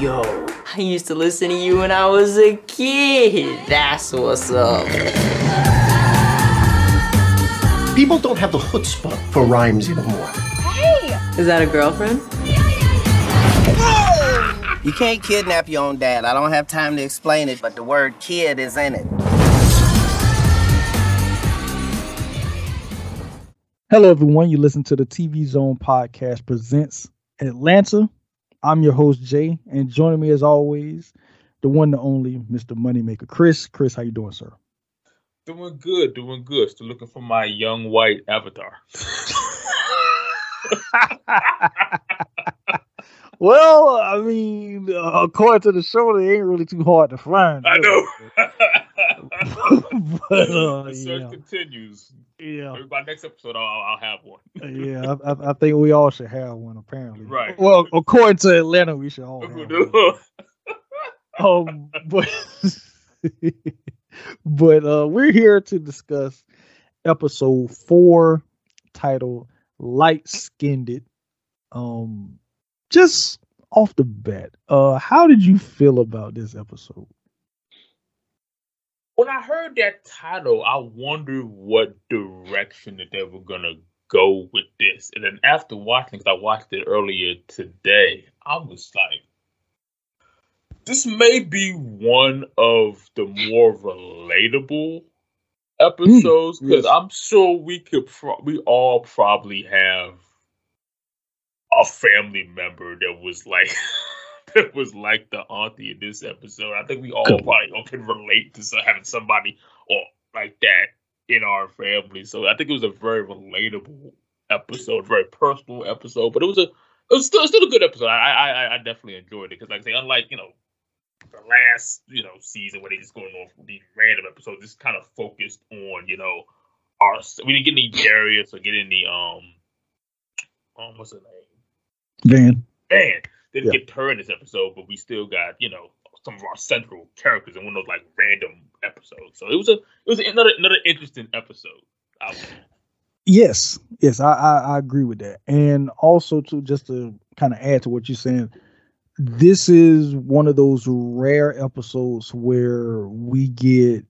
Yo, I used to listen to you when I was a kid. That's what's up. People don't have the chutzpah for rhymes anymore. Hey! Is that a girlfriend? You can't kidnap your own dad. I don't have time to explain it, but the word kid is in it. Hello, everyone. You listen to the TV Zone podcast presents Atlanta. I'm your host Jay, and joining me as always, the one, the only, Mr. Moneymaker Chris. Chris, how you doing, sir? Doing good, doing good. Still looking for my young white avatar. well, I mean, uh, according to the show, they ain't really too hard to find. I know. but uh, the search yeah, continues. yeah, Maybe by next episode, I'll, I'll have one. yeah. I, I, I think we all should have one. Apparently, Right. Well, according to Atlanta, we should all. Have one. um but but uh we're here to discuss episode four titled light skinned um just off the bat uh how did you feel about this episode when I heard that title, I wondered what direction that they were gonna go with this. And then after watching, because I watched it earlier today, I was like, this may be one of the more relatable episodes because yes. I'm sure we could, pro- we all probably have a family member that was like. that was like the auntie in this episode. I think we all probably all can relate to having somebody or like that in our family. So I think it was a very relatable episode, very personal episode. But it was a it was still still a good episode. I I, I definitely enjoyed it because like I say, unlike you know the last you know season where they just going off these random episodes, this kind of focused on you know our we didn't get any Darius or get any um um what's her name Van? man, didn't Yeah. get her in this episode, but we still got you know some of our central characters in one of those like random episodes. So it was a it was another another interesting episode. I would say. Yes, yes, I, I I agree with that. And also to just to kind of add to what you're saying, this is one of those rare episodes where we get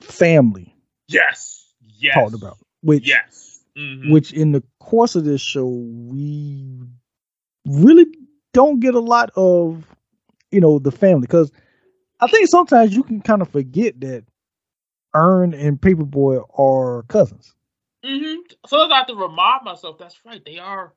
family Yes, yes, talked about, which Yes, Mhm. which in the course of this show we really don't get a lot of you know the family because I think sometimes you can kind of forget that Earn and Paper Boi are cousins. Mm-hmm. So I have to remind myself that's right. They are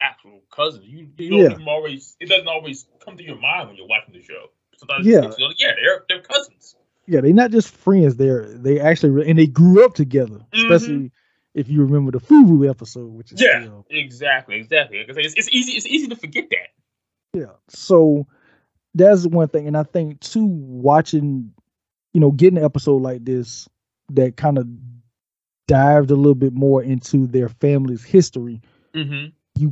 actual cousins. You, you don't Yeah. even always. It doesn't always come to your mind when you're watching the show. Sometimes Yeah. like, yeah, they're they're cousins. Yeah, they're not just friends. They're they actually and they grew up together. Mhm. Especially if you remember the Fubu episode, which is Yeah, still- exactly, exactly. It's, it's easy. It's easy to forget that. yeah. So that's one thing, and I think too, watching, you know, getting an episode like this that kind of dived a little bit more into their family's history, Mm-hmm.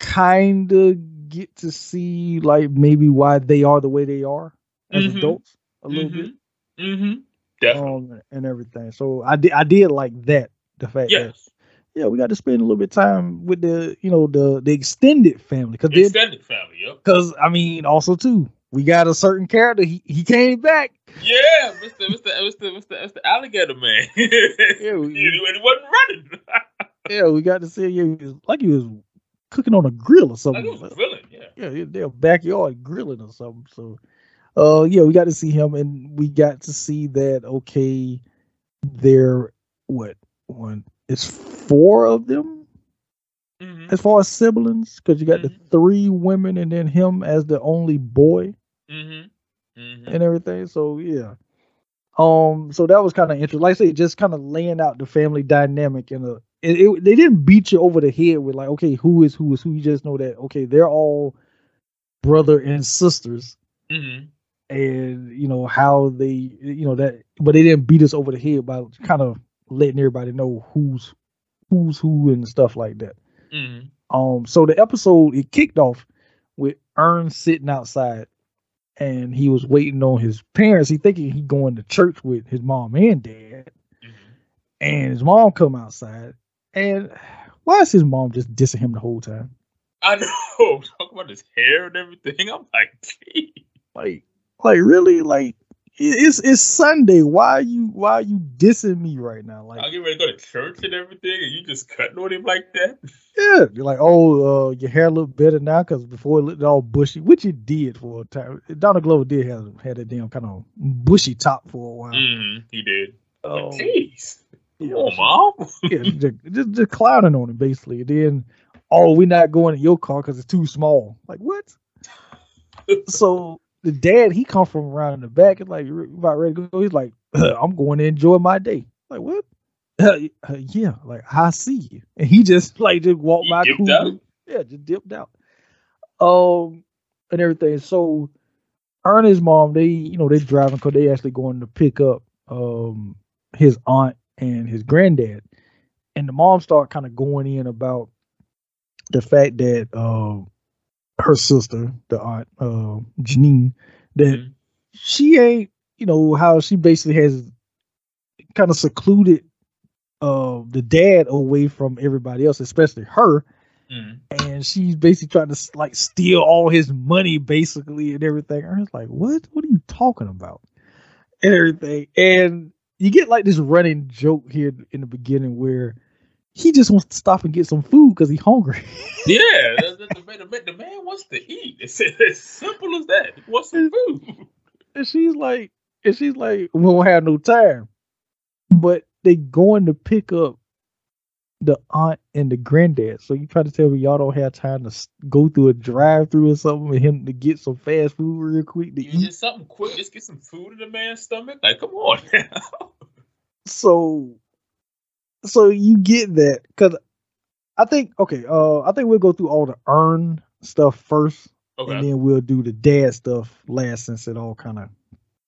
kind of get to see like maybe why they are the way they are as Mhm. adults a little Mhm. bit, Mm-hmm. Definitely. um, and everything. So I did, I did like that. The fact that yeah, we got to spend a little bit of time with the you know the the extended family because Extended family. Yep. because I mean also too we got a certain character he he came back Yeah, Mr. Mr. Mr. Mr. Mr. Alligator Man. yeah, we- he, he wasn't running. yeah we got to see yeah, he was, like he was cooking on a grill or something like it was grilling. Yeah. yeah their backyard grilling or something so uh yeah we got to see him and we got to see that okay there what one it's four of them Mm-hmm. as far as siblings because you got the Mhm. three women and then him as the only boy Mm-hmm. Mm-hmm. and everything. So yeah. Um, so that was kind of interesting. Like I say, just kind of laying out the family dynamic in a it, it, they didn't beat you over the head with like, okay, who is who is who. You just know that okay, they're all brother and sisters, Mm-hmm. and you know how they, you know that, but they didn't beat us over the head by kind of letting everybody know who's who's who and stuff like that. Mm-hmm. Um, so the episode it kicked off with Earn sitting outside, and he was waiting on his parents. He thinking he going to church with his mom and dad, Mm-hmm. and his mom come outside. And why is his mom just dissing him the whole time? I know. Talk about his hair and everything. I'm like, gee. Like, like really, like it's it's Sunday. Why are you why are you dissing me right now? Like, I'll get ready to go to church and everything, and you just cutting on him like that. yeah, you're like, oh, uh, your hair look better now because before it looked all bushy, which it did for a time. Donald Glover did have had a damn kind of bushy top for a while. Mm, he did. Oh, Jeez. Come on, mom. yeah, just, just, just clowning on him basically. And then, oh, we're not going in your car because it's too small. Like what? so the dad he come from around in the back and like "You about ready to go. He's like, I'm going to enjoy my day. Like what? Uh, yeah, like I see you. And he just like just walked by cool. out? Yeah, just dipped out. Um, and everything. So Ernest's mom, they you know they're driving because they actually going to pick up um his aunt and his granddad, and the mom start kind of going in about the fact that um her sister, the aunt uh, Janine, that Mhm. she ain't you know how she basically has kind of secluded uh the dad away from everybody else, especially her Mm. and she's basically trying to like steal all his money basically and everything. I was like, what? What are you talking about? And everything. And you get like this running joke here in the beginning where he just wants to stop and get some food because he's hungry. Yeah, the, the, the, man- the, man- the man wants to eat. It's as simple as that. He wants some food. and she's like, and she's like, we don't have no time. But they going to pick up the aunt and the granddad. So you try to tell me y'all don't have time to go through a drive through or something with him to get some fast food real quick to eat. just something quick. Just get some food in the man's stomach. Like, come on so so you get that because I think okay, uh, I think we'll go through all the earn stuff first, and then we'll do the dad stuff last, since it all kind of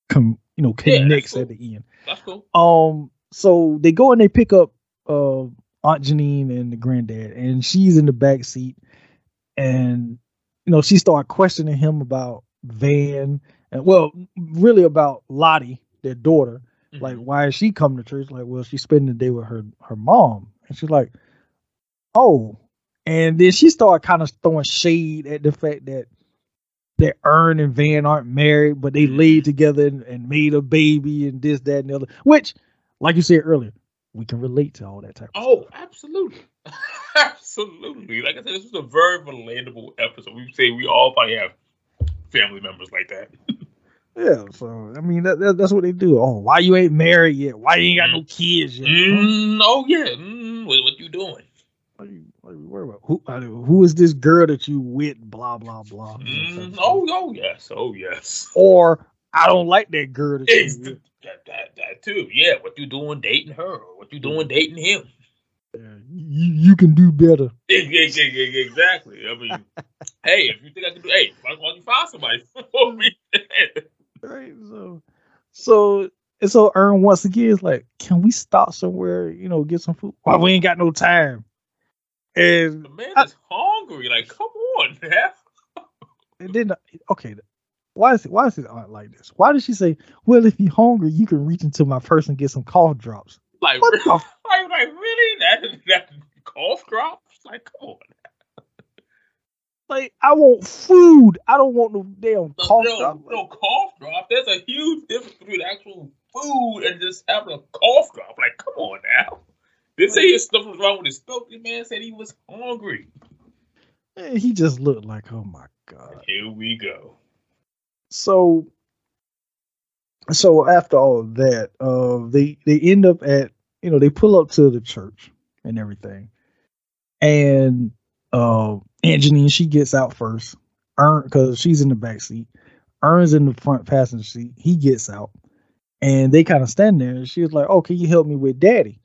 come, you know, Yeah, connects cool. at the end. That's cool. Um, so they go and they pick up uh Aunt Janine and the granddad, and she's in the back seat, and you know she started questioning him about Van, and well, really about Lottie, their daughter like Mhm. why is she coming to church like well she's spending the day with her her mom and she's like oh and then she started kind of throwing shade at the fact that that Earn and Van aren't married but they laid together and, and made a baby and this that and the other which like you said earlier we can relate to all that type of Oh, absolutely. absolutely. Like I said, this was a very relatable episode. We say we all probably have family members like that. yeah so i mean that, that, that's what they do oh why you ain't married yet why you ain't got no kids yet Mm, oh, yeah. Mm, what, what you doing? What are you, what are you worried about? Who, uh, who is this girl that you with? Blah blah blah. you know, type Mm, oh, oh, yes. Oh, yes. Or I don't like that girl that It's you with. that, that, that too. Yeah. What you doing dating her? Or what you doing dating him? Yeah, You, you can do better. Ex- ex- ex- ex- Exactly. I mean, hey, if you think I can do, hey, why don't you find somebody for me? Right. So so and so Earn once again is like, can we stop somewhere, you know, get some food? Why we ain't got no time. And, the man I- is hungry. Like, come on, man. and then okay, why is it why is it aunt like this? Why did she say, Well, if you're hungry, you can reach into my purse and get some cough drops? Like, What really? the f- like, like really? That that cough drops? Like, come on. Like I want food. I don't want no damn cough no, drop. no cough drop. There's a huge difference between actual food and just having a cough drop. Like, come on now. Didn't say his stuff was wrong with his throat. The man said he was hungry. And he just looked like, oh my god. Here we go. So so after all of that, uh they they end up at you know, they pull up to the church and everything. And uh Aunt Janine, she gets out first. earn because she's in the back seat. Earn's in the front passenger seat. He gets out. And they kind of stand there and she was like, Oh, can you help me with daddy?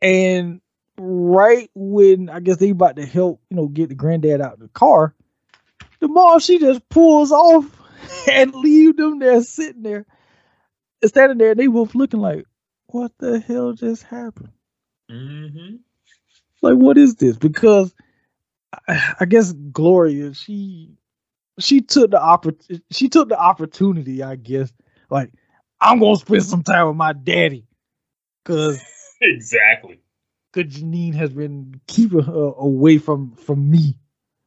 And right when I guess they about to help, you know, get the granddad out of the car, the mom she just pulls off and leave them there sitting there, standing there. They both looking like, what the hell just happened? Mm-hmm. Like, what is this? Because I, guess Gloria, she she took the oppor- she took the opportunity, I guess. Like, I'm gonna spend some time with my daddy, cause Exactly. cause Janine has been keeping her away from from me.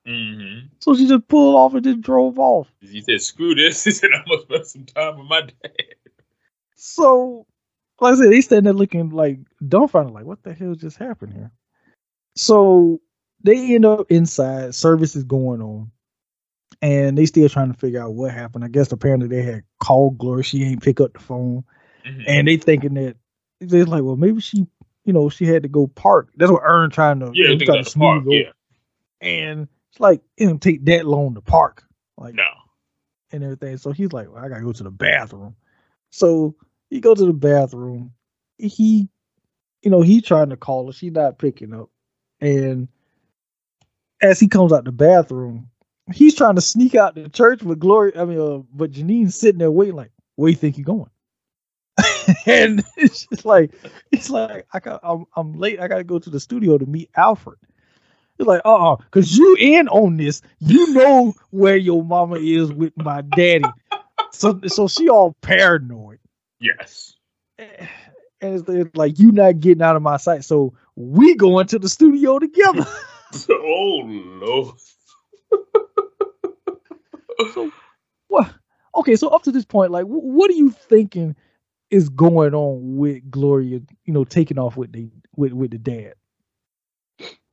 Mm-hmm. So she just pulled off and just drove off. He said, "Screw this." He said, "I'm gonna spend some time with my dad." So, like I said, they standing there looking like dumbfounded, like, what the hell just happened here? So they end up inside, service is going on, and they still trying to figure out what happened. I guess apparently they had called Gloria, she ain't pick up the phone, Mhm. and they thinking that they're like, well, maybe she, you know, she had to go park. That's what Earn trying to, yeah, you know, I think trying to smooth over. Yeah, And it's like it didn't take that long to park, like no. and everything. So he's like, well, I gotta go to the bathroom. So he go to the bathroom. He, you know, he trying to call her. She not picking up. And as he comes out the bathroom, he's trying to sneak out the church with Gloria. I mean, uh, but Janine's sitting there waiting, like, where you think you're going? and it's just like, it's like I got, I'm, I'm late. I gotta go to the studio to meet Alfred. It's like, uh, uh cause you in on this. You know where your mama is with my daddy. So, so she all paranoid, Yes. and it's, it's like you not getting out of my sight. So we going to the studio together. oh no. so what? Okay, so up to this point, like, wh- what are you thinking is going on with Gloria? You know, taking off with the with with the dad.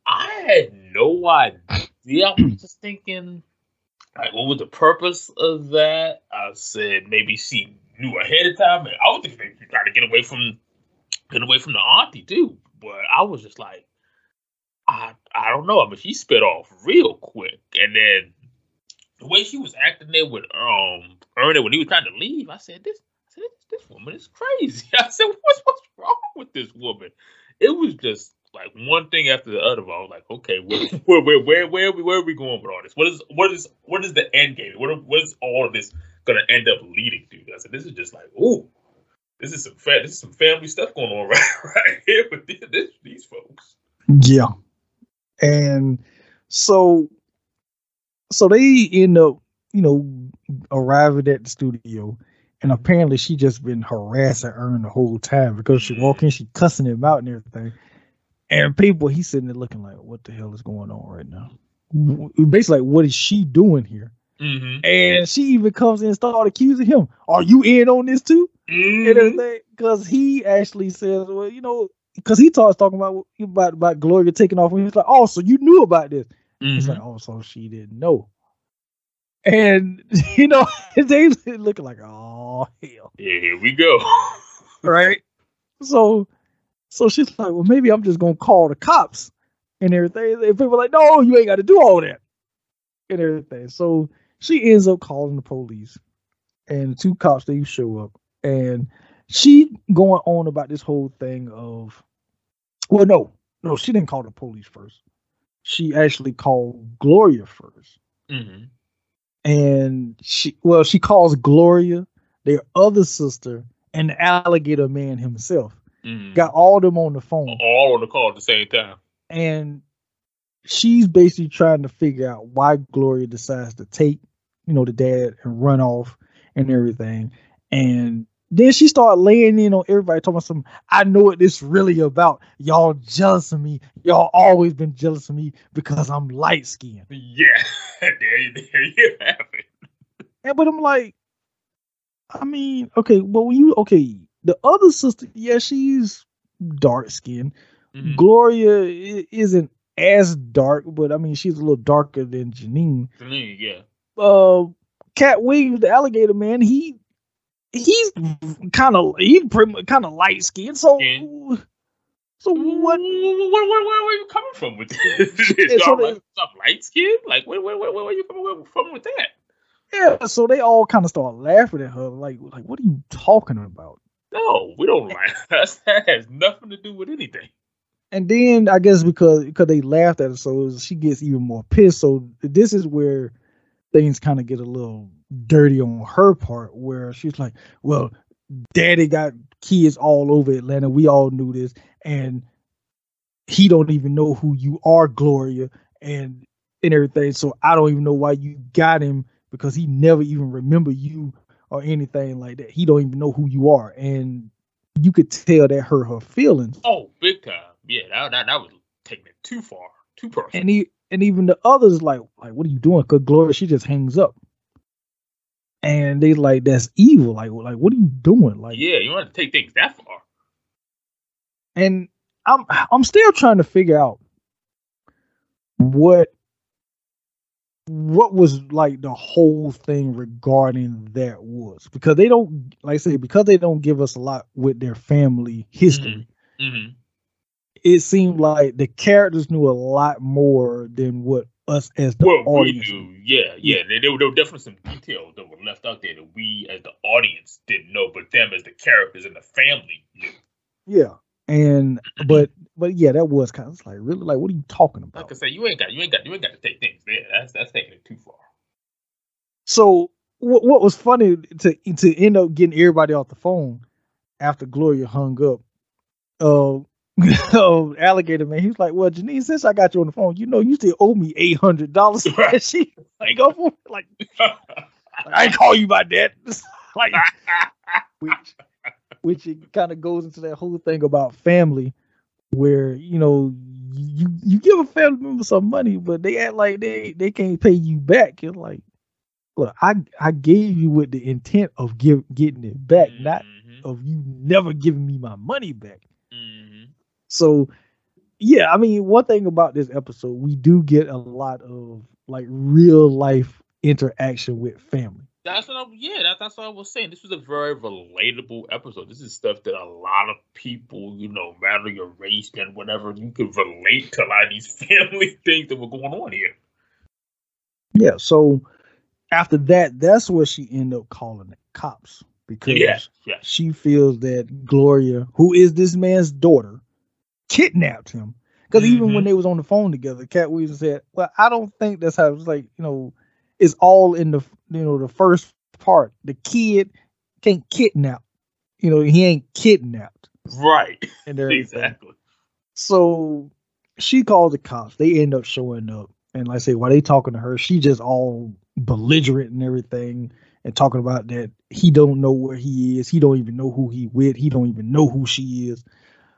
I had no idea. I was just thinking, like, what was the purpose of that? I said maybe she knew ahead of time, and I was thinking maybe she tried to get away from get away from the auntie too. But I was just like, I I don't know. I mean, she spit off real quick, and then the way she was acting there with um Ernie when he was trying to leave, I said this. I said this, this woman is crazy. I said, what's what's wrong with this woman? It was just like one thing after the other. I was like, okay, where where where where where are we, where are we going with all this? What is what is what is the end game? What what is all of this gonna end up leading to? I said, this is just like, ooh, this is some fa- this is some family stuff going on right right here with this, this, these folks. Yeah. And so so they end up, you know, arriving at the studio. And apparently she just been harassing Earn the whole time because she walk in, she cussing him out and everything. And people, he's sitting there looking like, what the hell is going on right now? Basically, like, what is she doing here? Mm-hmm. And she even comes in and start accusing him. Are you in on this too? and everything because he actually says, well, you know, because he starts talking about about about Gloria taking off, and he's like, oh, so you knew about this? He's mm-hmm. like, oh, so she didn't know. And you know, they looking like, oh hell, Yeah, here we go. right? So, so she's like, well, maybe I'm just gonna call the cops and everything. And people like, no, you ain't got to do all that and everything. So she ends up calling the police, and the two cops they show up, and she going on about this whole thing of, well, no, no, she didn't call the police first. She actually called Gloria first mm-hmm. and she well she calls gloria their other sister and the alligator man himself Mm-hmm. got all them on the phone all on the call at the same time. and she's basically trying to figure out why gloria decides to take you know the dad and run off and everything and then she started laying in on everybody talking about some i know what this really about y'all jealous of me y'all always been jealous of me because i'm light skinned Yeah, there, you- there you have it. And but I'm like, I mean, okay, but when you okay, the other sister, yeah, she's dark skinned. Mhm. Gloria isn't as dark, but I mean, she's a little darker than Janine. Janine, yeah. Uh, Katt Williams, the alligator man, he he's kind of he's pretty kind of light skinned. So, Yeah. so mm, what? Where, where, where, where are you coming from with this? Yeah, so they- light, stop light skin? Like, where, where, where, where are you coming from with that? Yeah, so they all kind of start laughing at her, like, like, what are you talking about? No, we don't like that. That has nothing to do with anything. And then I guess because because they laughed at her, so she gets even more pissed. So this is where things kind of get a little dirty on her part, where she's like, "Well, Daddy got kids all over Atlanta. We all knew this, and he don't even know who you are, Gloria, and and everything. So I don't even know why you got him because he never even remember you or anything like that. He don't even know who you are, and you could tell that hurt her feelings. Oh, big time. Yeah, that, that, that was taking it too far, too personal. and he and even the others like like what are you doing? Cause Gloria she just hangs up, and they like that's evil. Like like what are you doing? Like yeah, you don't to take things that far. and I'm I'm still trying to figure out what what was like the whole thing regarding that was because they don't like I say because they don't give us a lot with their family history. Mm-hmm. It seemed like the characters knew a lot more than what us as the Well, we audience. yeah, yeah. There, there, were, there were definitely some details that were left out there that we, as the audience, didn't know, but them as the characters and the family knew. Yeah, and but but yeah, that was kind of like really like what are you talking about? Like I said, you ain't got, you ain't got, you ain't got to take things there. That's that's taking it too far. So what what was funny to to end up getting everybody off the phone after Gloria hung up, uh, uh alligator man, he was like, Well, Janine, since I got you on the phone, you know you still owe me eight hundred dollars. She like go for it. Like, I ain't call you my dad. like which which it kind of goes into that whole thing about family where you know you you give a family member some money but they act like they they can't pay you back you're like look i i gave you with the intent of give, getting it back not Mhm, of you never giving me my money back mhm. So yeah i mean one thing about this episode we do get a lot of like real life interaction with family That's what I'm. Yeah, that, that's what I was saying. This was a very relatable episode. This is stuff that a lot of people, you know, matter your race and whatever, you could relate to a lot of these family things that were going on here. Yeah. So after that, that's where she ended up calling the cops because Yeah, yeah. she feels that Gloria, who is this man's daughter, kidnapped him. Because even when Mhm. they was on the phone together, Katt Williams said, "Well, I don't think that's how it was like. You know, it's all in the you know the first part. The kid can't kidnap. You know, he ain't kidnapped Right. and exactly. So she called the cops. They end up showing up. And like I say, while they talking to her, she just all belligerent and everything and talking about that he don't know where he is. He don't even know who he with. He don't even know who she is.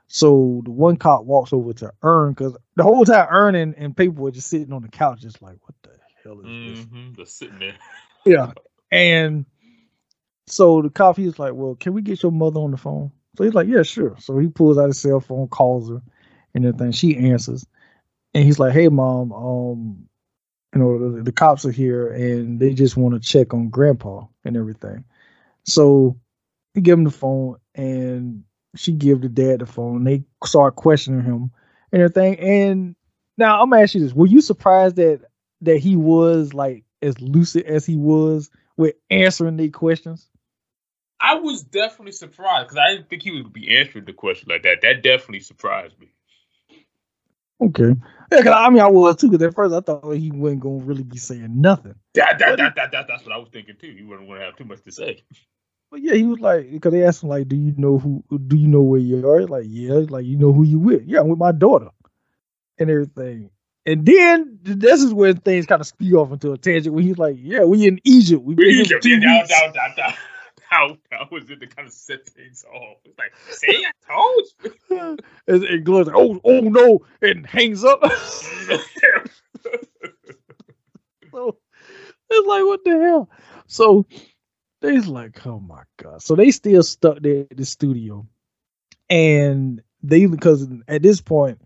So the one cop walks over to Earn because the whole time Earn and, and people were just sitting on the couch, just like, what the hell is this? hmm Just sitting there. Yeah. And so the cop, he's like, Well, can we get your mother on the phone? So he's like, Yeah, sure. So he pulls out his cell phone, calls her, and everything. She answers. And he's like, Hey mom, um, you know, the, the cops are here and they just want to check on grandpa and everything. So he give him the phone and she give the dad the phone. They start questioning him and everything. And now I'm gonna ask you this: Were you surprised that that he was like as lucid as he was with answering the questions? I was definitely surprised because I didn't think he would be answering the question like that. That definitely surprised me. Okay, yeah, 'cause I mean I was too. Because at first I thought he wasn't gonna really be saying nothing. That, that, that, that, that, that's what I was thinking too. He wouldn't want to have too much to say. But yeah, he was like, because they asked him like, "Do you know who? Do you know where you are?" Like, yeah, like you know who you with? Yeah, I'm with my daughter, and everything. And then this is where things kind of speed off into a tangent. When he's like, "Yeah, we in Egypt. We been here for two Yeah, weeks." that, that, that, that, that was it to kind of set things off. It's like, see, I told you. and, and Gloria's like, "Oh, oh no!" and hangs up. so it's like, what the hell? So they's like, oh my god. So they still stuck there at the studio, and they because at this point,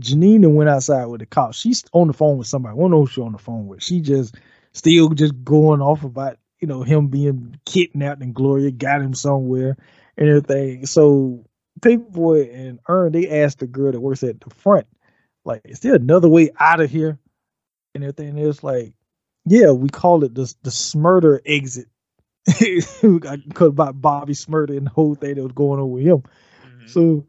Janine went outside with the cops. She's on the phone with somebody. I don't know who she on the phone with. She just still just going off about you know him being kidnapped and Gloria got him somewhere and everything. So Paper Boi and Earn they asked the girl that works at the front, like, is there another way out of here? And everything. It's like, yeah, we call it the the Shmurda exit. Because by Bobby Shmurda and the whole thing that was going on with him. Mhm. So,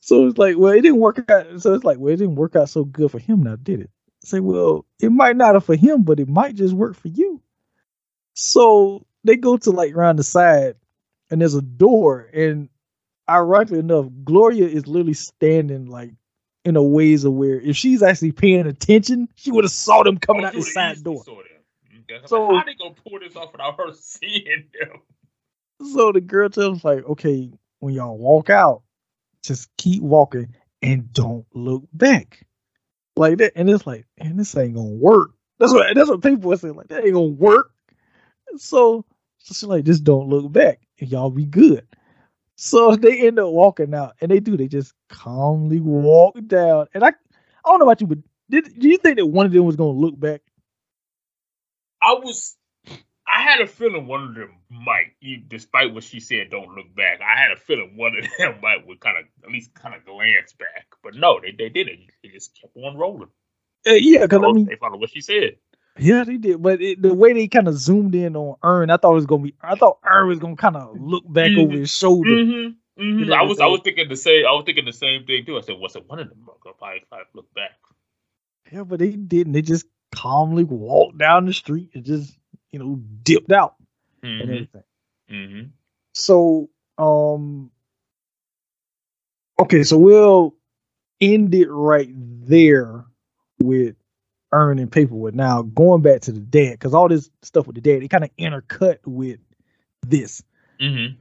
so it's like, well, it didn't work out. So it's like, well, it didn't work out so good for him now, did it? Say, well, it might not have for him, but it might just work for you. So they go to like around the side, and there's a door, and ironically enough, Gloria is literally standing like in a ways of where if she's actually paying attention, she would have saw them coming Oh, out the side door. saw them. Okay, So- how they gonna pull this off without her seeing them? So the girl tells like, okay, when y'all walk out, just keep walking and don't look back. like that, and it's like, and this ain't gonna work. That's what that's what people are saying. Like that ain't gonna work. So, so she's like, just don't look back, and y'all be good. So they end up walking out, and they do. They just calmly walk down, and I, I don't know about you, but did do you think that one of them was gonna look back? I was, I had a feeling one of them might, despite what she said, don't look back. I had a feeling one of them might would kind of at least kind of glance back, but no, they they didn't. They just kept on rolling. Uh, yeah, because I mean, they followed what she said. Yeah, they did, but it, the way they kind of zoomed in on Earn, I thought it was gonna be. I thought Earn was gonna kind of look back over Mhm. his shoulder. Mm-hmm. You know I was I was thinking the same. I was thinking the same thing too. I said, "What's it? One of them gonna probably, probably look back." Yeah, but they didn't. They just calmly walked down the street and just you know dipped out and Mm-hmm. everything. Mm-hmm. So, um, okay, so we'll end it right there with Earn and Paper Boi. Now going back to the dad, because all this stuff with the dad, it kind of intercut with this. Mm-hmm.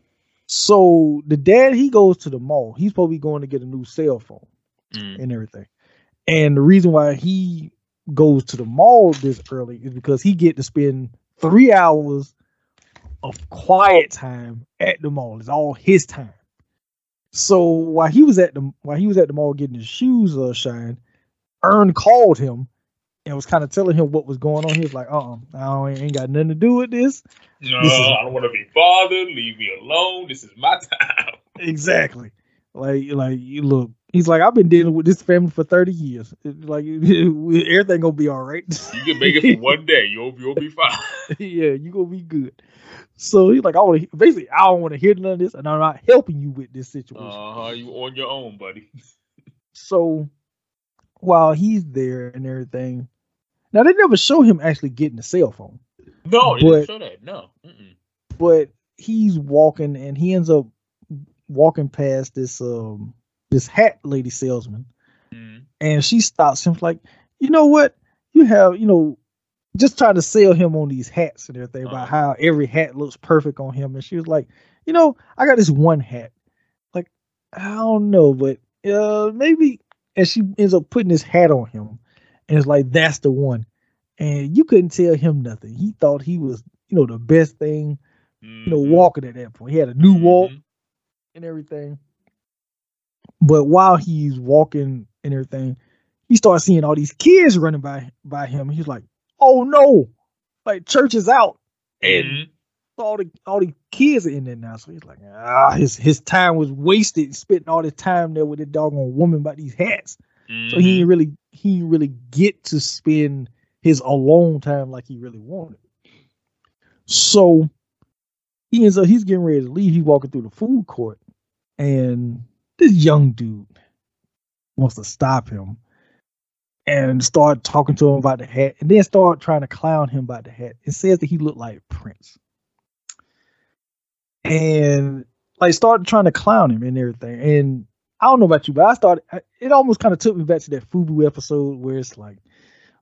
So the dad he goes to the mall. He's probably going to get a new cell phone Mm-hmm. and everything. And the reason why he goes to the mall this early is because he get to spend three hours of quiet time at the mall. It's all his time. So while he was at the while he was at the mall getting his shoes uh, shined, Earn called him and was kind of telling him what was going on. He was like, "Uh, uh I ain't got nothing to do with this." No, This is- I don't want to be bothered. Leave me alone. This is my time. Exactly. Like, like you look. He's like, I've been dealing with this family for thirty years. Like, everything gonna be all right. You can make it for one day. You'll you'll be fine. yeah, you gonna be good. So he's like, I want to basically, I don't want to hear none of this, and I'm not helping you with this situation. Uh huh. You on your own, buddy. So while he's there and everything, now they never show him actually getting the cell phone, No, they But- didn't show that. No. Mm-mm. but he's walking and he ends up walking past this um this hat lady salesman, Mm. and she stops him like, you know what, you have, you know. Just trying to sell him on these hats and everything about Uh-huh. how every hat looks perfect on him. And she was like, you know, I got this one hat. Like, I don't know, but uh maybe and she ends up putting this hat on him. And it's like that's the one. And you couldn't tell him nothing. He thought he was, you know, the best thing, you know, Mhm. walking at that point. He had a new walk Mhm. and everything. But while he's walking and everything, he starts seeing all these kids running by by him. He's like, "Oh no! Like church is out, and Mhm. all the all the kids are in there now." So he's like, "Ah, his his time was wasted spending all this time there with the doggone woman about these hats." So he didn't really he didn't really get to spend his alone time like he really wanted. So he ends up he's getting ready to leave. He's walking through the food court, and this young dude wants to stop him and start talking to him about the hat, and then start trying to clown him about the hat. It says that he looked like Prince, and like started trying to clown him and everything. And I don't know about you, but I started. It almost kind of took me back to that Fubu episode where it's like,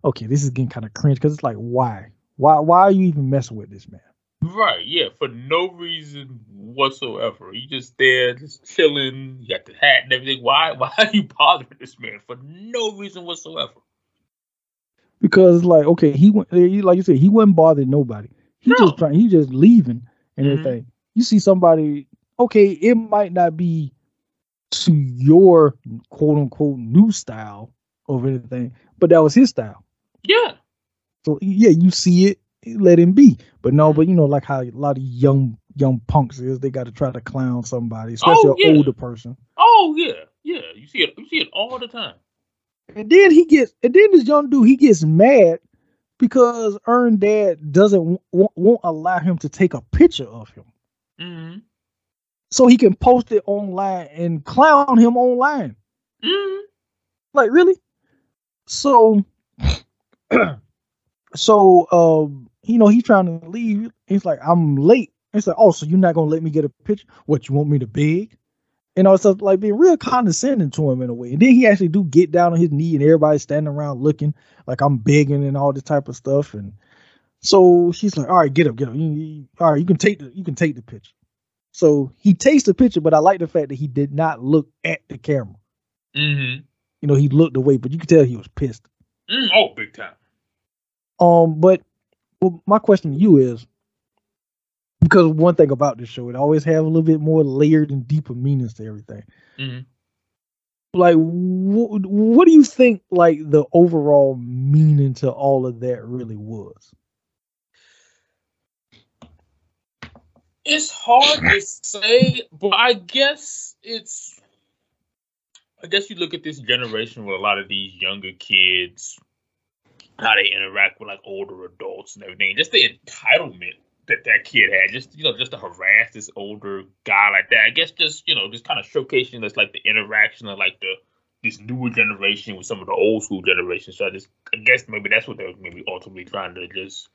okay, this is getting kind of cringe because it's like, why, why, why are you even messing with this man? Right, yeah, for no reason whatsoever. You just there, just chilling. You got the hat and everything. Why? Why are you bothering this man for no reason whatsoever? Because like, okay, he went, he- like you said, he wasn't bothering nobody. He No. just trying, he just leaving and Mhm. everything. You see somebody, okay, it might not be to your quote unquote new style of anything, but that was his style. Yeah, So yeah, you see it, let him be. But no, but you know, like how a lot of young young punks is, they got to try to clown somebody, especially Oh, an older person. Oh yeah, yeah. You see it. You see it all the time. And then he gets, and then this young dude, he gets mad because Earn Dad doesn't w- won't, won't allow him to take a picture of him, Mm-hmm. so he can post it online and clown him online. Mm-hmm. Like really? So, so um, you know, he's trying to leave. He's like, I'm late. It's like, oh, so you're not gonna let me get a picture? What you want me to beg? You know, so like being real condescending to him in a way. And then he actually do get down on his knee and everybody's standing around looking like I'm begging and all this type of stuff. And so she's like, all right, get up, get up. You- you- all right, you can take the you can take the picture. So he takes the picture, but I like the fact that he did not look at the camera. Mm-hmm. you know, he looked away, but you could tell he was pissed. Mm, oh, big time. Um, but well, my question to you is because one thing about this show, it always have a little bit more layered and deeper meanings to everything. Mhm. Like, wh- what do you think? Like the overall meaning to all of that really was? It's hard to say, but I guess it's. I guess you look at this generation with a lot of these younger kids, how they interact with like older adults and everything. Just the entitlement that that kid had, just you know, just to harass this older guy like that. I guess just you know, just kind of showcasing this like the interaction of like the this newer generation with some of the old school generation. So I just, I guess maybe that's what they were maybe ultimately trying to just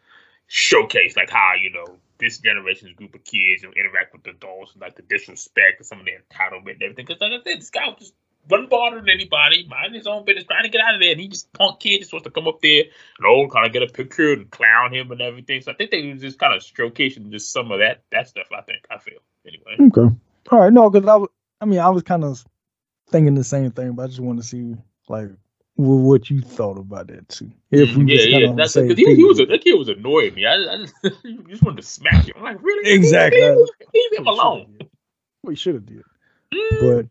showcase, like how you know this generation's group of kids know, interact with adults and like the disrespect and some of the entitlement and everything. Because like I said, this guy was just wasn't bothering anybody, minding his own business, trying to get out of there, and he just punk kid just wants to come up there and oh, kind of get a picture and clown him and everything. So I think they was just kind of showcasing just some of that that stuff. I think I feel anyway. Okay, all right, no, because I, was, I mean, I was kind of thinking the same thing, but I just want to see like what you thought about that too. If we Mm, yeah, kinda yeah, that's because he, he was a, that kid was annoying me. I, I just, just wanted to smack him. I'm like, really? Exactly. Leave, leave him alone. We should have did. Mm. but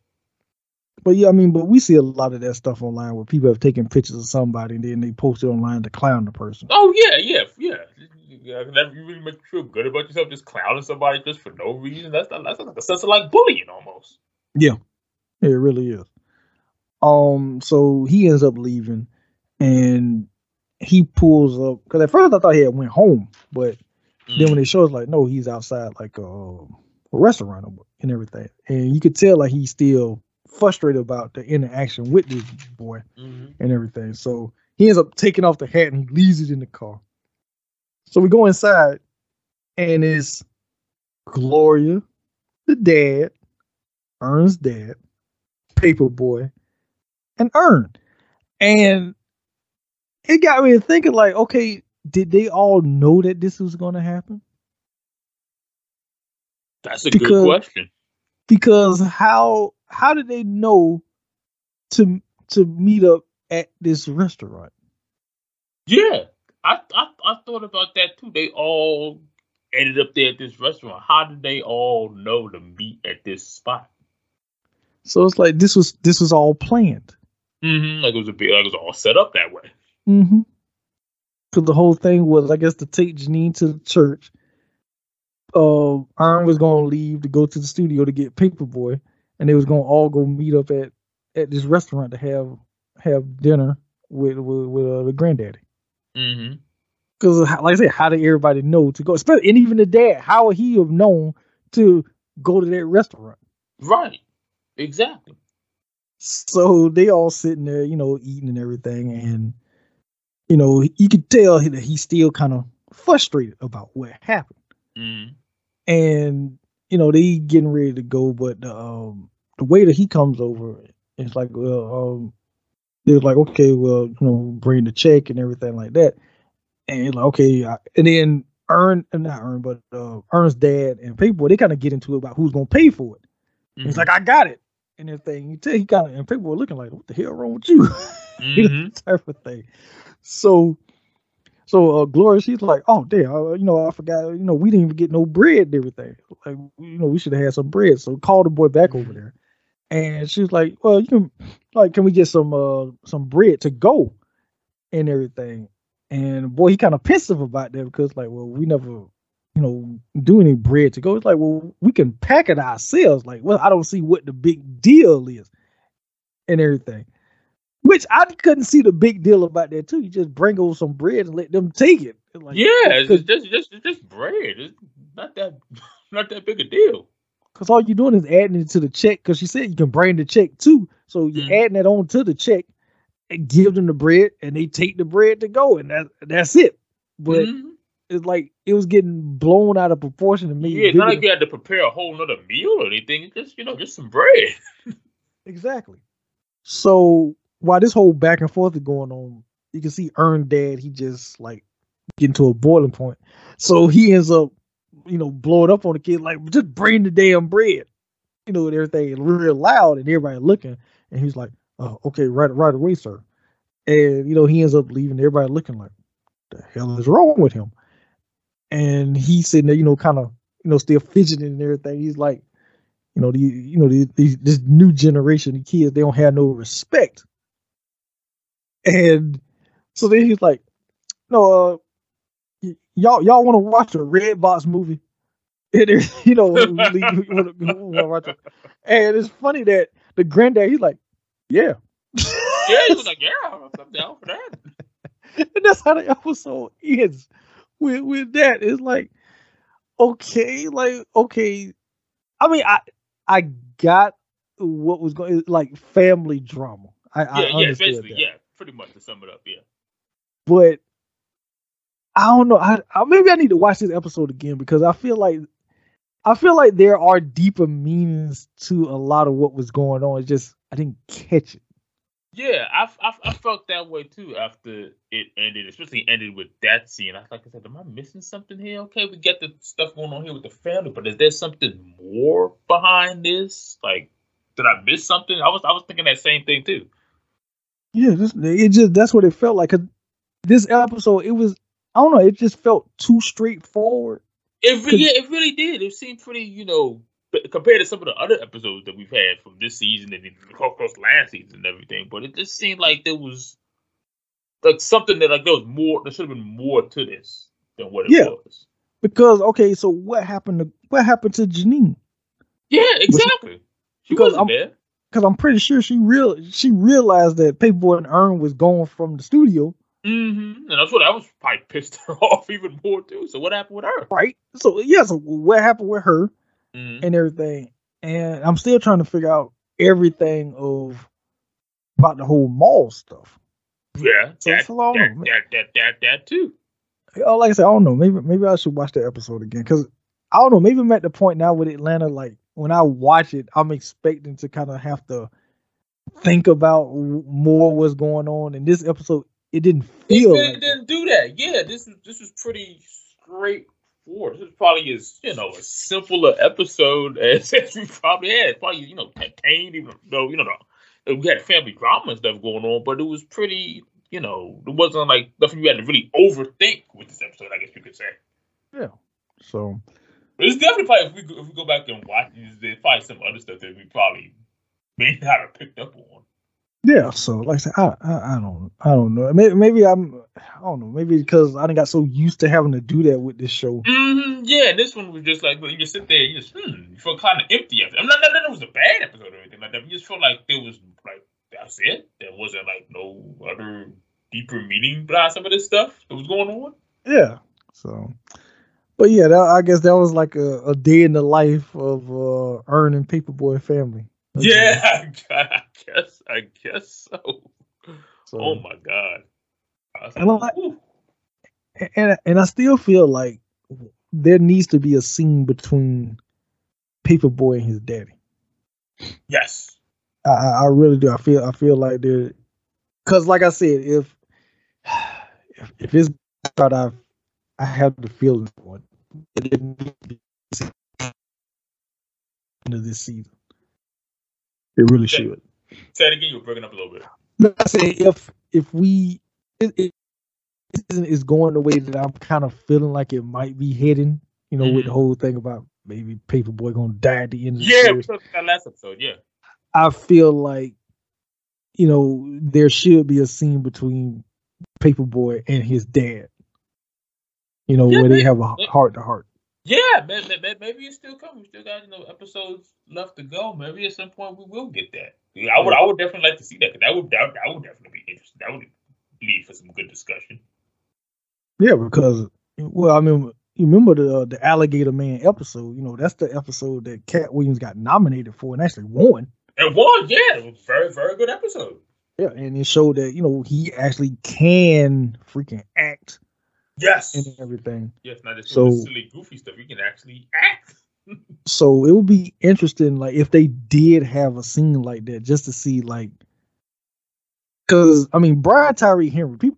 but yeah, I mean, but we see a lot of that stuff online where people have taken pictures of somebody and then they post it online to clown the person. Oh yeah, yeah, yeah. that you really make you feel good about yourself just clowning somebody just for no reason. That's not, that's like a sense of like bullying almost. Yeah, it really is. Um, so he ends up leaving, and he pulls up because at first I thought he had went home, but then when they show us like no, he's outside like a, a restaurant and everything, and you could tell like he's still frustrated about the interaction with this boy. Mhm. and everything. So he ends up taking off the hat and he leaves it in the car. So we go inside, and it's Gloria, the dad, Earn's dad, Paper Boi, and Earn. And it got me thinking, like, okay, did they all know that this was going to happen? That's a Because- good question. Because how how did they know to to meet up at this restaurant? Yeah, I, I I thought about that too. They all ended up there at this restaurant. How did they all know to meet at this spot? So it's like this was this was all planned. Mm-hmm. Like it was a bit, like it was all set up that way. Mm-hmm. Because the whole thing was, I guess, to take Janine to the church. Uh, Aaron was gonna leave to go to the studio to get Paper Boi, and they was gonna all go meet up at at this restaurant to have have dinner with with, with uh, the granddaddy. Mm-hmm. Because, like I said, how did everybody know to go? Especially, and even the dad, how would he have known to go to that restaurant? Right. Exactly. So they all sitting there, you know, eating and everything, and you know, you could tell that he's still kind of frustrated about what happened. Mm-hmm. And you know, they getting ready to go, but the um the waiter he comes over, it's like, well, um, they're like, okay, well, you know, bring the check and everything like that, and like, okay, I, and then Earn uh, not Earn, but uh, Earn's dad and Paper Boi, they kind of get into it about who's gonna pay for it. Mm-hmm. He's like, I got it, and everything. You tell he kind of, and people were looking like, what the hell wrong with you? you mm-hmm. type of thing. So, so uh, Gloria, she's like, oh damn, uh, you know, I forgot, you know, we didn't even get no bread and everything. Like, you know, we should have had some bread. So call the boy back over there, and she's was like, well, you can, like, can we get some uh some bread to go, and everything. And boy, he kind of pensive about that because like, well, we never, you know, do any bread to go. It's like, well, we can pack it ourselves. Like, well, I don't see what the big deal is, and everything. Which I couldn't see the big deal about that too. You just bring over some bread and let them take it. Like, yeah, it's cause, just just just bread. It's not that not that big a deal. Cause all you're doing is adding it to the check. Because she said you can bring the check too, so you're Mhm. adding that on to the check and give them the bread, and they take the bread to go, and that that's it. But Mhm. it's like it was getting blown out of proportion to me. yeah, it's not like you had to prepare a whole nother meal or anything. It's just you know just some bread. Exactly. So while this whole back and forth is going on, you can see Earn Dad, he just like getting to a boiling point. So he ends up, you know, blowing up on the kid, like, just bring the damn bread. You know, and everything real loud and everybody looking. And he's like, uh, okay, right, right away, sir. And you know, he ends up leaving. Everybody looking like, the hell is wrong with him? And he's sitting there, you know, kind of, you know, still fidgeting and everything. He's like, you know, the you know the, the this new generation of kids, they don't have no respect. And so then he's like, no, uh, y- y'all y'all want to watch a Red Box movie? And you know, we- we wanna- we wanna watch it. and it's funny that the granddad, he's like, yeah. Yeah, he was like, yeah, I'm down for that. and that's how the episode ends with with that. It's like, okay, like okay. I mean, I I got what was going like family drama. I, I Yeah, yeah, understood basically, that. yeah, pretty much to sum it up, yeah. But I don't know. I, I maybe I need to watch this episode again because I feel like I feel like there are deeper meanings to a lot of what was going on. It's just I didn't catch it. Yeah, I, I, I felt that way too after it ended, especially ended with that scene. I was like, I said, am I missing something here? Okay, we get the stuff going on here with the family, but is there something more behind this? Like, did I miss something? I was I was thinking that same thing too. Yeah, just it just that's what it felt like. 'Cause this episode, it was I don't know, it just felt too straightforward. It re- Cause- yeah, it really did. It seemed pretty, you know, compared to some of the other episodes that we've had from this season and course last season and everything. But it just seemed like there was like something that like there was more. There should have been more to this than what it Yeah. was. Because okay, so what happened to what happened to Janine? Yeah, exactly. She because wasn't I'm- there. Because I'm pretty sure she real she realized that Paper Boi and Earn was gone from the studio, hmm And that's what I was probably pissed her off even more too. So what happened with her? right? So yeah, so what happened with her Mhm. and everything? And I'm still trying to figure out everything of about the whole mall stuff. Yeah, So that, a long that, that, that, that, that too. Oh, like I said, I don't know. Maybe maybe I should watch that episode again because I don't know. Maybe I'm at the point now with Atlanta. Like when I watch it, I'm expecting to kind of have to think about more what's going on. In this episode, it didn't It feel really like that. didn't do that. Yeah, this is this was pretty straightforward. This is probably as you know a simpler episode as, as we probably had. Probably you know contained, even though you know we had family drama and stuff going on, but it was pretty. You know, it wasn't like nothing you had to really overthink with this episode. I guess you could say. Yeah. So it's definitely probably if we go, if we go back and watch, there's probably some other stuff that we probably may not have picked up on. yeah. So like I said, I I, I don't I don't know. Maybe maybe I'm I don't know. Maybe because I didn't got so used to having to do that with this show. hmm Yeah, this one was just like you just sit there, you just hmm, you feel kind of empty. After. I'm not that it was a bad episode or anything like that. You just feel like there was like that's it. There wasn't like no other deeper meaning behind some of this stuff that was going on. Yeah. So, but yeah, that, I guess that was like a, a day in the life of uh Earn and Paper Boi family. It. Yeah, I guess I guess so. So, Oh my god. And I like, and and I still feel like there needs to be a scene between Paper Boi and his daddy. yes. I, I really do. I feel I feel like there, because like I said, if if, if it's I I have the feeling for it. It didn't need to be end of this season. It really Okay. should. Say it again. You were breaking up a little bit. No, I say if if we it, it isn't is going the way that I'm kind of feeling like it might be heading, you know, with the Mhm. whole thing about maybe Paper Boi gonna die at the end of the Yeah, we series. that last episode. Yeah. I feel like, you know, there should be a scene between Paper Boi and his dad. You know, Yeah, where they have a heart to heart. Yeah, maybe, maybe it's still coming. We still got you know episodes left to go. Maybe at some point we will get that. Yeah, I would, I would definitely like to see that. That would, that, that would definitely be interesting. That would lead for some good discussion. Yeah, because well, I mean, you remember the the Alligator Man episode? You know, that's the episode that Katt Williams got nominated for and actually won. And won, yeah, it was a very, very good episode. Yeah, and it showed that you know he actually can freaking act Yes, and everything. yes, not just So- silly, goofy stuff. You can actually act. So it would be interesting, like if they did have a scene like that, just to see, like, because I mean, Brian Tyree Henry, people,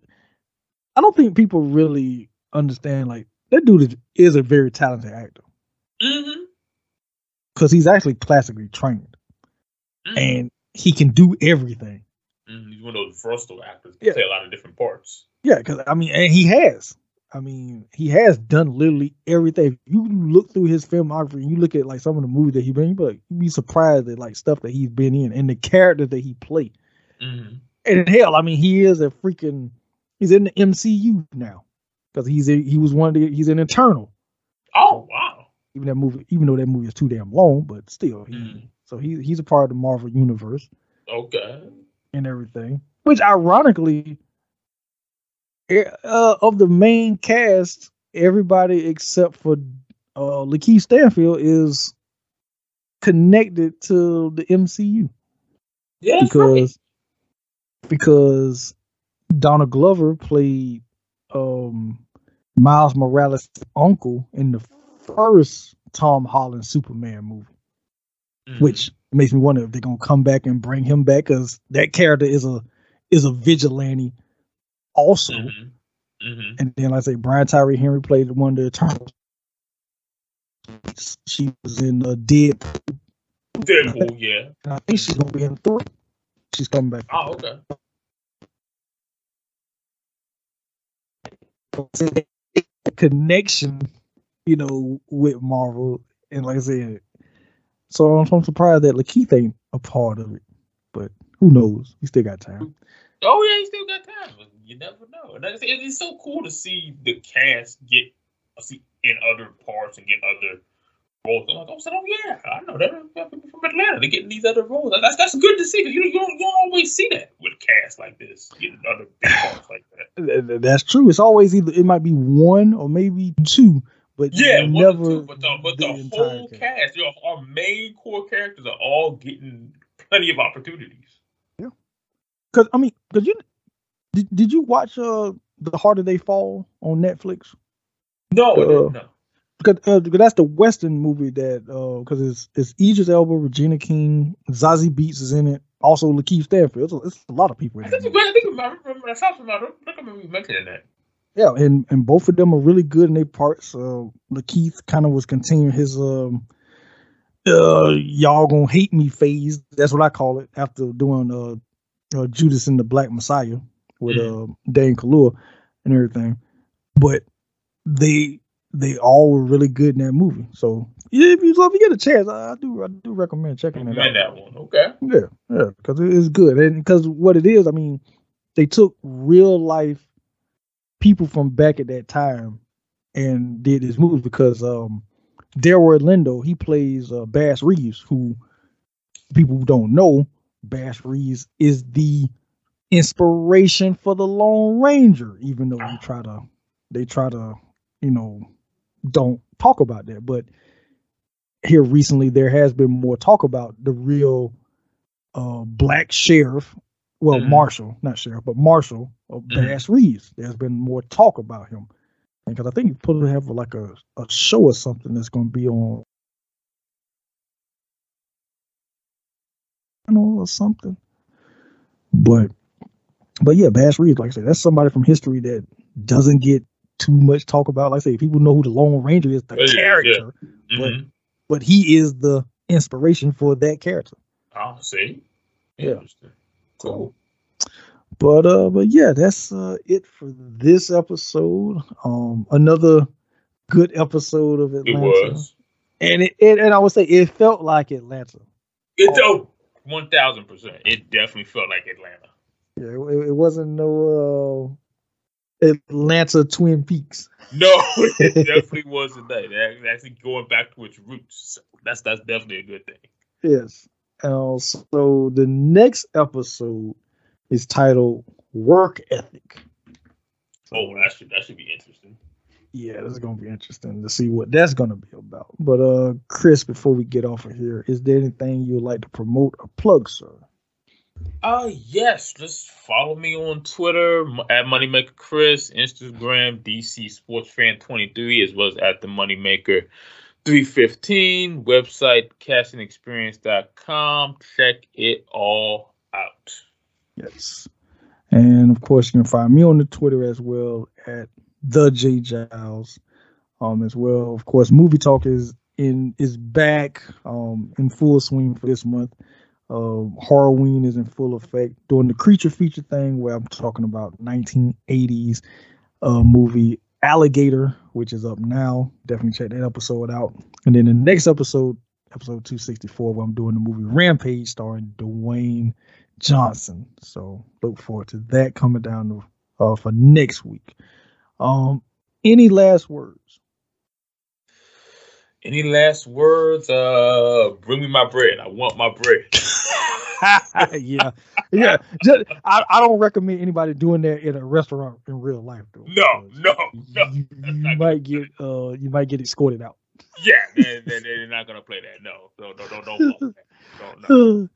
I don't think people really understand, like that dude is, a very talented actor Mm-hmm. because he's actually classically trained Mm-hmm. and he can do everything. Mm, he's one of those versatile actors. Can Yeah. play a lot of different parts. Yeah, because I mean, and he has. I mean, he has done literally everything. If you look through his filmography, and you look at like some of the movies that he's been, like, you'd be surprised at like stuff that he's been in and the character that he played. Mm-hmm. And hell, I mean, he is a freaking. He's in the MCU now because he's a, he was one of the he's an Eternal. Oh wow. Even that movie, even though that movie is too damn long, but still, he, Mhm. so he he's a part of the Marvel universe Okay. and everything. Which ironically, uh, of the main cast, everybody except for uh, Lakeith Stanfield is connected to the MCU Yeah, that's right. because because Donald Glover played um, Miles Morales' uncle in the first Tom Holland Superman movie Mhm. which makes me wonder if they're gonna come back and bring him back because that character is a is a vigilante also. Mhm. Mhm. And then like I say, Brian Tyree Henry played one of the Eternals. She was in uh, Dead, Deadpool, yeah. and I think she's gonna be in three. She's coming back. Oh, okay. Connection, you know, with Marvel, and like I said, so I'm, I'm surprised that Lakeith ain't a part of it. But who knows? He still got time. Oh yeah, he still got time. but You never know. And like I said, it's so cool to see the cast get see in other parts and get other roles. I'm like, oh, so, oh yeah, I know that people from Atlanta. They're getting these other roles. That's that's good to see because you you don't, you don't always see that with cast like this getting other big parts like that. Th- th- That's true. It's always either it might be one or maybe two, but Yeah, never. two, but the but the, entire whole cast, you know, our main core characters are all getting plenty of opportunities. Because I mean, because you did, did you watch uh the harder they fall on Netflix? No, Uh, didn't, no. Because uh, 'cause that's the Western movie that uh because it's it's Idris Elba, Regina King, Zazie Beetz is in it, also Lakeith Stanfield. It's a, it's a lot of people in I think, you- I think I remember that sounds familiar. I don't remember you mentioning that. Yeah, and and both of them are really good in their parts. Uh, Lakeith kind of was continuing his um, uh, y'all gonna hate me phase. That's what I call it after doing uh, uh Judas and the Black Messiah with uh Dan Kaluuya and everything. But they they all were really good in that movie. So yeah, if you if you get a chance, I, I do I do recommend checking it out. That one. Okay. Yeah, yeah, because it is good, and because what it is, I mean, they took real life people from back at that time and did this movie because um, Delroy Lindo he plays uh, Bass Reeves, who people who don't know, Bass Reeves is the inspiration for the Lone Ranger, even though they try to they try to you know don't talk about that, but here recently there has been more talk about the real uh black sheriff well Mhm. marshall not sheriff but marshall of Mhm. bass reeves there's been more talk about him because i think he's supposed to have like a, a show or something that's going to be on I or something but but yeah bass reeves like i said that's somebody from history that doesn't get too much talk about like i say people know who the lone ranger is the Yeah, yeah. character But- Mhm. but he is the inspiration for that character. Oh, see. Yeah. Cool. But uh, but yeah, that's uh it for this episode. Um, another good episode of Atlanta. It was. and it, it and I would say it felt like Atlanta. It oh, one thousand percent. It definitely felt like Atlanta. Yeah, it, it wasn't no uh, Atlanta Twin Peaks. No, it definitely wasn't that. It actually going back to its roots. So that's that's definitely a good thing. Yes. Uh, so the next episode is titled Work Ethic. Oh, that should that should be interesting. Yeah, this is gonna be interesting to see what that's gonna be about. But uh Chris, before we get off of here, is there anything you'd like to promote or plug, sir? Uh yes, just follow me on Twitter at Moneymaker Chris, Instagram DC Sports Fan 23, as well as at the Moneymaker 315, website castingexperience.com. Check it all out. Yes. And of course you can find me on the Twitter as well at the Jay Giles. Um as well. Of course, movie talk is in is back um in full swing for this month. Um, Halloween is in full effect. Doing the creature feature thing where I'm talking about 1980s uh, movie Alligator, which is up now. Definitely check that episode out. And then the next episode, episode 264, where I'm doing the movie Rampage starring Dwayne Johnson. So look forward to that coming down uh, for next week. Um, any last words? Any last words? Uh, bring me my bread. I want my bread. yeah, yeah. Just, I, I don't recommend anybody doing that in a restaurant in real life, though. No, no, no. You, you might get uh, you might get escorted out. Yeah, they, they, they're not gonna play that. No, no, no, no, don't. Don't, don't,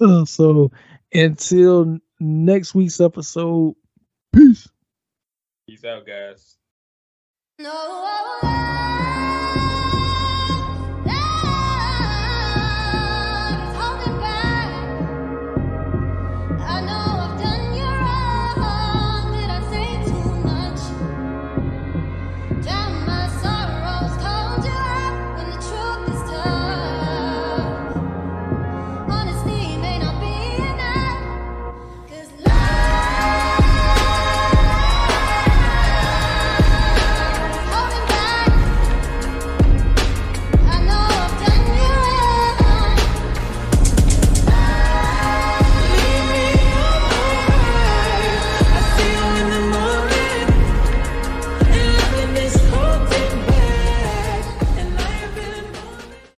no. Uh, so until next week's episode, peace. Peace out, guys. No.